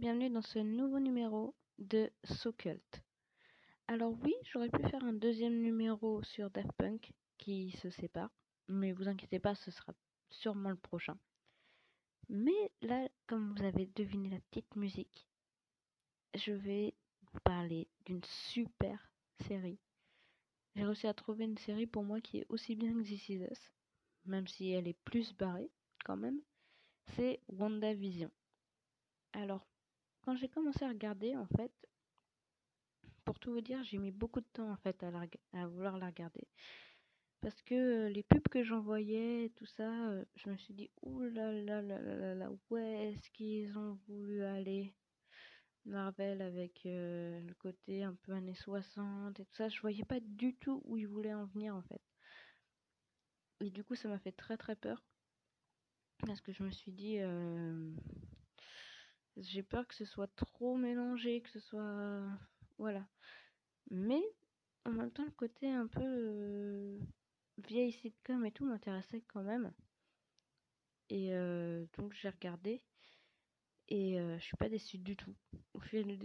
bienvenue dans ce nouveau numéro de So Cult. Alors oui, j'aurais pu faire un deuxième numéro sur Daft Punk qui se sépare, mais vous inquiétez pas, ce sera sûrement le prochain. Mais là, comme vous avez deviné la petite musique, je vais vous parler d'une super série. J'ai réussi à trouver une série pour moi qui est aussi bien que This Is Us, même si elle est plus barrée quand même. C'est WandaVision. Alors, j'ai commencé à regarder, en fait, pour tout vous dire, j'ai mis beaucoup de temps en fait à, à vouloir la regarder. Parce que euh, les pubs que j'envoyais, tout ça, euh, je me suis dit, ouh là là là là là là, où est-ce qu'ils ont voulu aller? Marvel avec euh, le côté un peu années 60 et tout ça, je voyais pas du tout où ils voulaient en venir en fait. Et du coup, ça m'a fait très très peur. Parce que je me suis dit, j'ai peur que ce soit trop mélangé, que ce soit. Voilà. Mais en même temps, le côté un peu euh, vieille sitcom et tout m'intéressait quand même. Et euh, donc j'ai regardé. Et euh, je suis pas déçue du tout. Au fil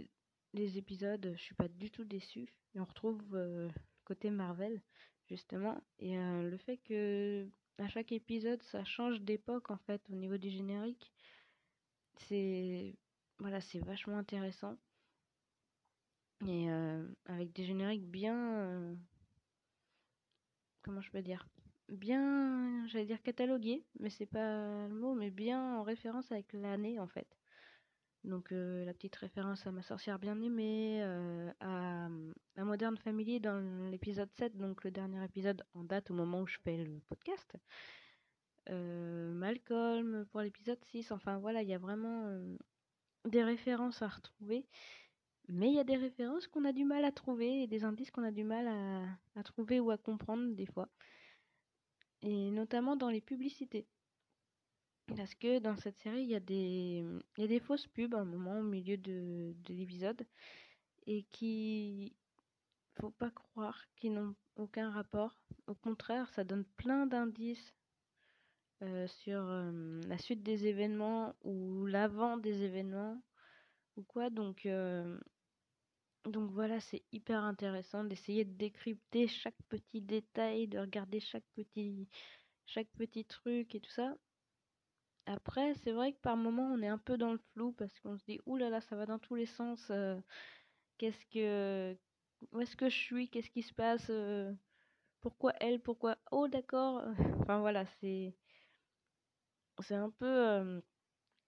des épisodes, je suis pas du tout déçue. Et on retrouve le côté Marvel, justement. Et le fait que à chaque épisode, ça change d'époque en fait au niveau du générique. C'est voilà, c'est vachement intéressant. Et euh, avec des génériques bien. Euh, comment je peux dire? Bien, j'allais dire catalogués, mais c'est pas le mot, mais bien en référence avec l'année en fait. Donc euh, la petite référence à ma sorcière bien aimée, à, à Modern Family dans l'épisode 7, donc le dernier épisode en date au moment où je fais le podcast. Malcolm pour l'épisode 6, enfin voilà, il y a vraiment des références à retrouver, mais il y a des références qu'on a du mal à trouver et des indices qu'on a du mal à, trouver ou à comprendre des fois. Et notamment dans les publicités. Parce que dans cette série, il y a des, fausses pubs à un moment au milieu de, de l'épisode et qui faut pas croire qu'ils n'ont aucun rapport. Au contraire, ça donne plein d'indices euh, sur euh, la suite des événements ou l'avant des événements ou quoi. Donc, euh, donc voilà, c'est hyper intéressant d'essayer de décrypter chaque petit détail, de regarder chaque petit, chaque petit truc et tout ça. Après, c'est vrai que par moment, on est un peu dans le flou parce qu'on se dit, ouh là là, ça va dans tous les sens. Qu'est-ce que, où est-ce que je suis Qu'est-ce qui se passe Pourquoi elle Pourquoi Oh, d'accord. Enfin voilà, c'est c'est un peu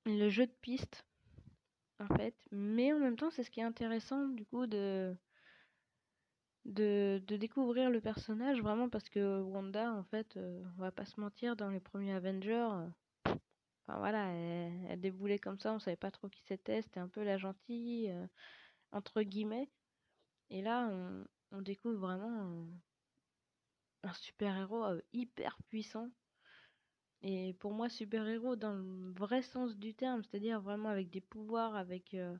le jeu de piste en fait. Mais en même temps c'est ce qui est intéressant du coup de de, découvrir le personnage vraiment parce que Wanda en fait on va pas se mentir dans les premiers Avengers enfin voilà elle, déboulait comme ça on savait pas trop qui c'était c'était un peu la gentille entre guillemets. Et là on, on découvre vraiment un super héros hyper puissant et pour moi, super-héros dans le vrai sens du terme, c'est-à-dire vraiment avec des pouvoirs, avec, euh,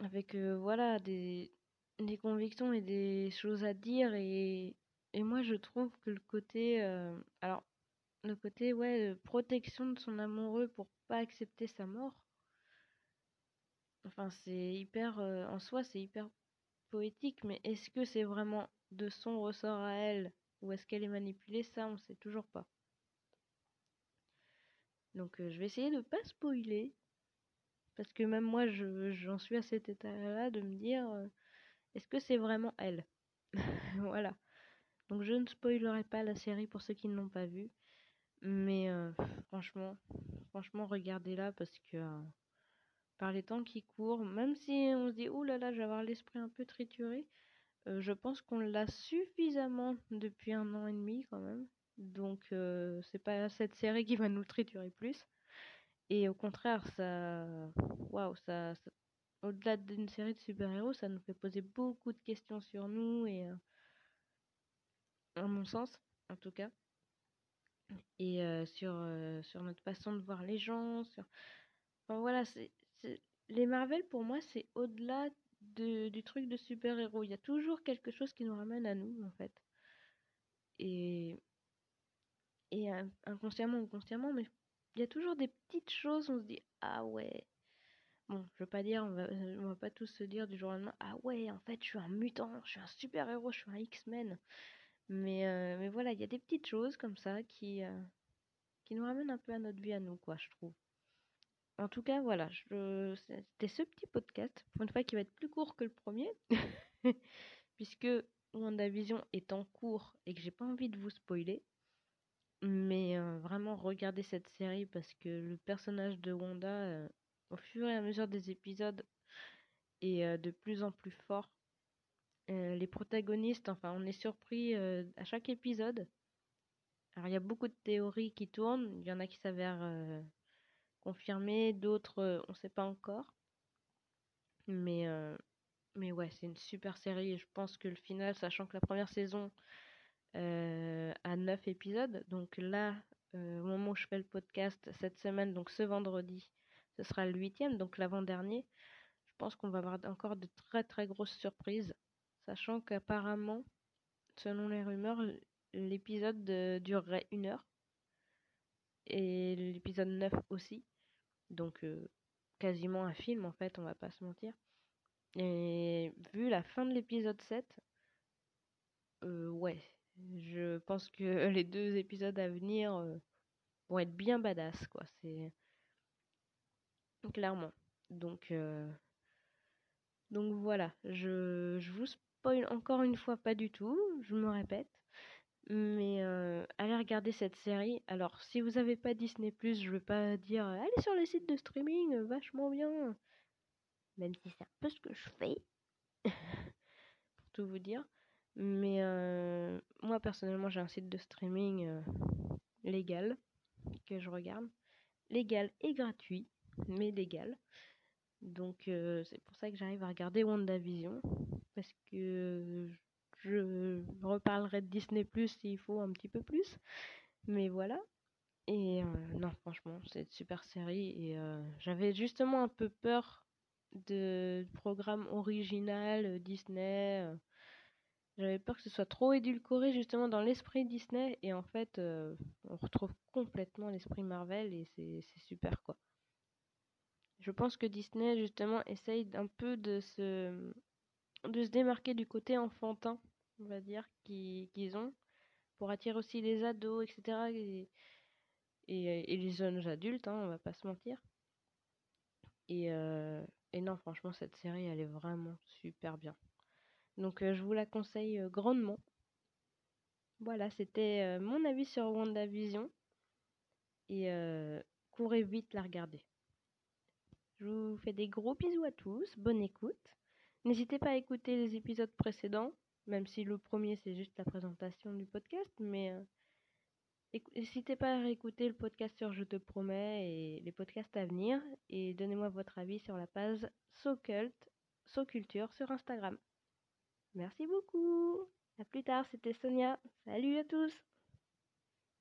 avec euh, voilà, des, des convictions et des choses à dire. Et, et moi, je trouve que le côté, euh, alors, le côté, ouais, protection de son amoureux pour pas accepter sa mort, enfin, c'est hyper, en soi, c'est hyper poétique, mais est-ce que c'est vraiment de son ressort à elle ou est-ce qu'elle est manipulée? Ça, on sait toujours pas. Donc euh, je vais essayer de ne pas spoiler. Parce que même moi, j'en suis à cet état-là de me dire euh, est-ce que c'est vraiment elle? Voilà. Donc je ne spoilerai pas la série pour ceux qui ne l'ont pas vue. Mais euh, franchement, franchement, regardez-la parce que par les temps qui courent, même si on se dit oh là avoir l'esprit un peu trituré, je pense qu'on l'a suffisamment depuis un an et demi quand même. Donc euh, c'est pas cette série qui va nous triturer plus. Et au contraire, ça, waouh, ça, au-delà d'une série de super-héros, ça nous fait poser beaucoup de questions sur nous et, euh, à mon sens, en tout cas, et euh, sur sur notre façon de voir les gens. Sur, enfin voilà, c'est les Marvel pour moi c'est au-delà de, du truc de super-héros. Il y a toujours quelque chose qui nous ramène à nous en fait. Et et inconsciemment ou consciemment, mais il y a toujours des petites choses, on se dit ah ouais. Bon, je veux pas dire, on va, on va pas tous se dire du jour au lendemain ah ouais, en fait, je suis un mutant, je suis un super-héros, je suis un X-Men. Mais, euh, mais voilà, il y a des petites choses comme ça qui, euh, qui nous ramènent un peu à notre vie à nous, quoi, je trouve. En tout cas, voilà, c'était ce petit podcast, pour une fois qui va être plus court que le premier, puisque WandaVision est en cours et que j'ai pas envie de vous spoiler. Mais vraiment, regardez cette série parce que le personnage de Wanda, au fur et à mesure des épisodes, est de plus en plus fort. les protagonistes, enfin, on est surpris à chaque épisode. Alors, il y a beaucoup de théories qui tournent. Il y en a qui s'avèrent confirmées, d'autres, on ne sait pas encore. Mais, mais ouais, c'est une super série et je pense que le final, sachant que la première saison euh, à 9 épisodes, donc là, euh, au moment où je fais le podcast cette semaine, donc ce vendredi, ce sera le huitième, donc l'avant-dernier, je pense qu'on va avoir encore de très très grosses surprises, sachant qu'apparemment, selon les rumeurs, l'épisode durerait une heure et l'épisode 9 aussi. Donc euh, quasiment un film en fait, on va pas se mentir. Et vu la fin de l'épisode 7, euh, ouais, je pense que les deux épisodes à venir euh, vont être bien badass, quoi. C'est clairement. Donc, euh, donc voilà, je, je vous spoil encore une fois pas du tout, je me répète. Mais allez regarder cette série. Alors, si vous n'avez pas Disney, je veux pas dire allez sur les sites de streaming, vachement bien même si c'est un peu ce que je fais, pour tout vous dire. Mais euh, moi personnellement j'ai un site de streaming euh, légal que je regarde. Légal et gratuit, mais légal. Donc euh, c'est pour ça que j'arrive à regarder WandaVision. Parce que je reparlerai de Disney Plus s'il faut un petit peu plus. Mais voilà. Et non, franchement, c'est une super série. Et j'avais justement un peu peur de programme original Disney. Euh. J'avais peur que ce soit trop édulcoré justement dans l'esprit Disney et en fait euh, on retrouve complètement l'esprit Marvel et c'est super quoi. Je pense que Disney justement essaye un peu de se, de se démarquer du côté enfantin, on va dire, qu'ils ont pour attirer aussi les ados, etc. Et, les jeunes adultes, hein, on va pas se mentir. Et, et non, franchement, cette série, elle est vraiment super bien. Donc, je vous la conseille grandement. Voilà, c'était mon avis sur WandaVision. Et courez vite la regarder. Je vous fais des gros bisous à tous. Bonne écoute. N'hésitez pas à écouter les épisodes précédents, même si le premier, c'est juste la présentation du podcast. Mais N'hésitez pas à réécouter le podcast sur Je te promets et les podcasts à venir et donnez-moi votre avis sur la page SoCult, SoCulture sur Instagram. Merci beaucoup. À plus tard, c'était Sonia. Salut à tous.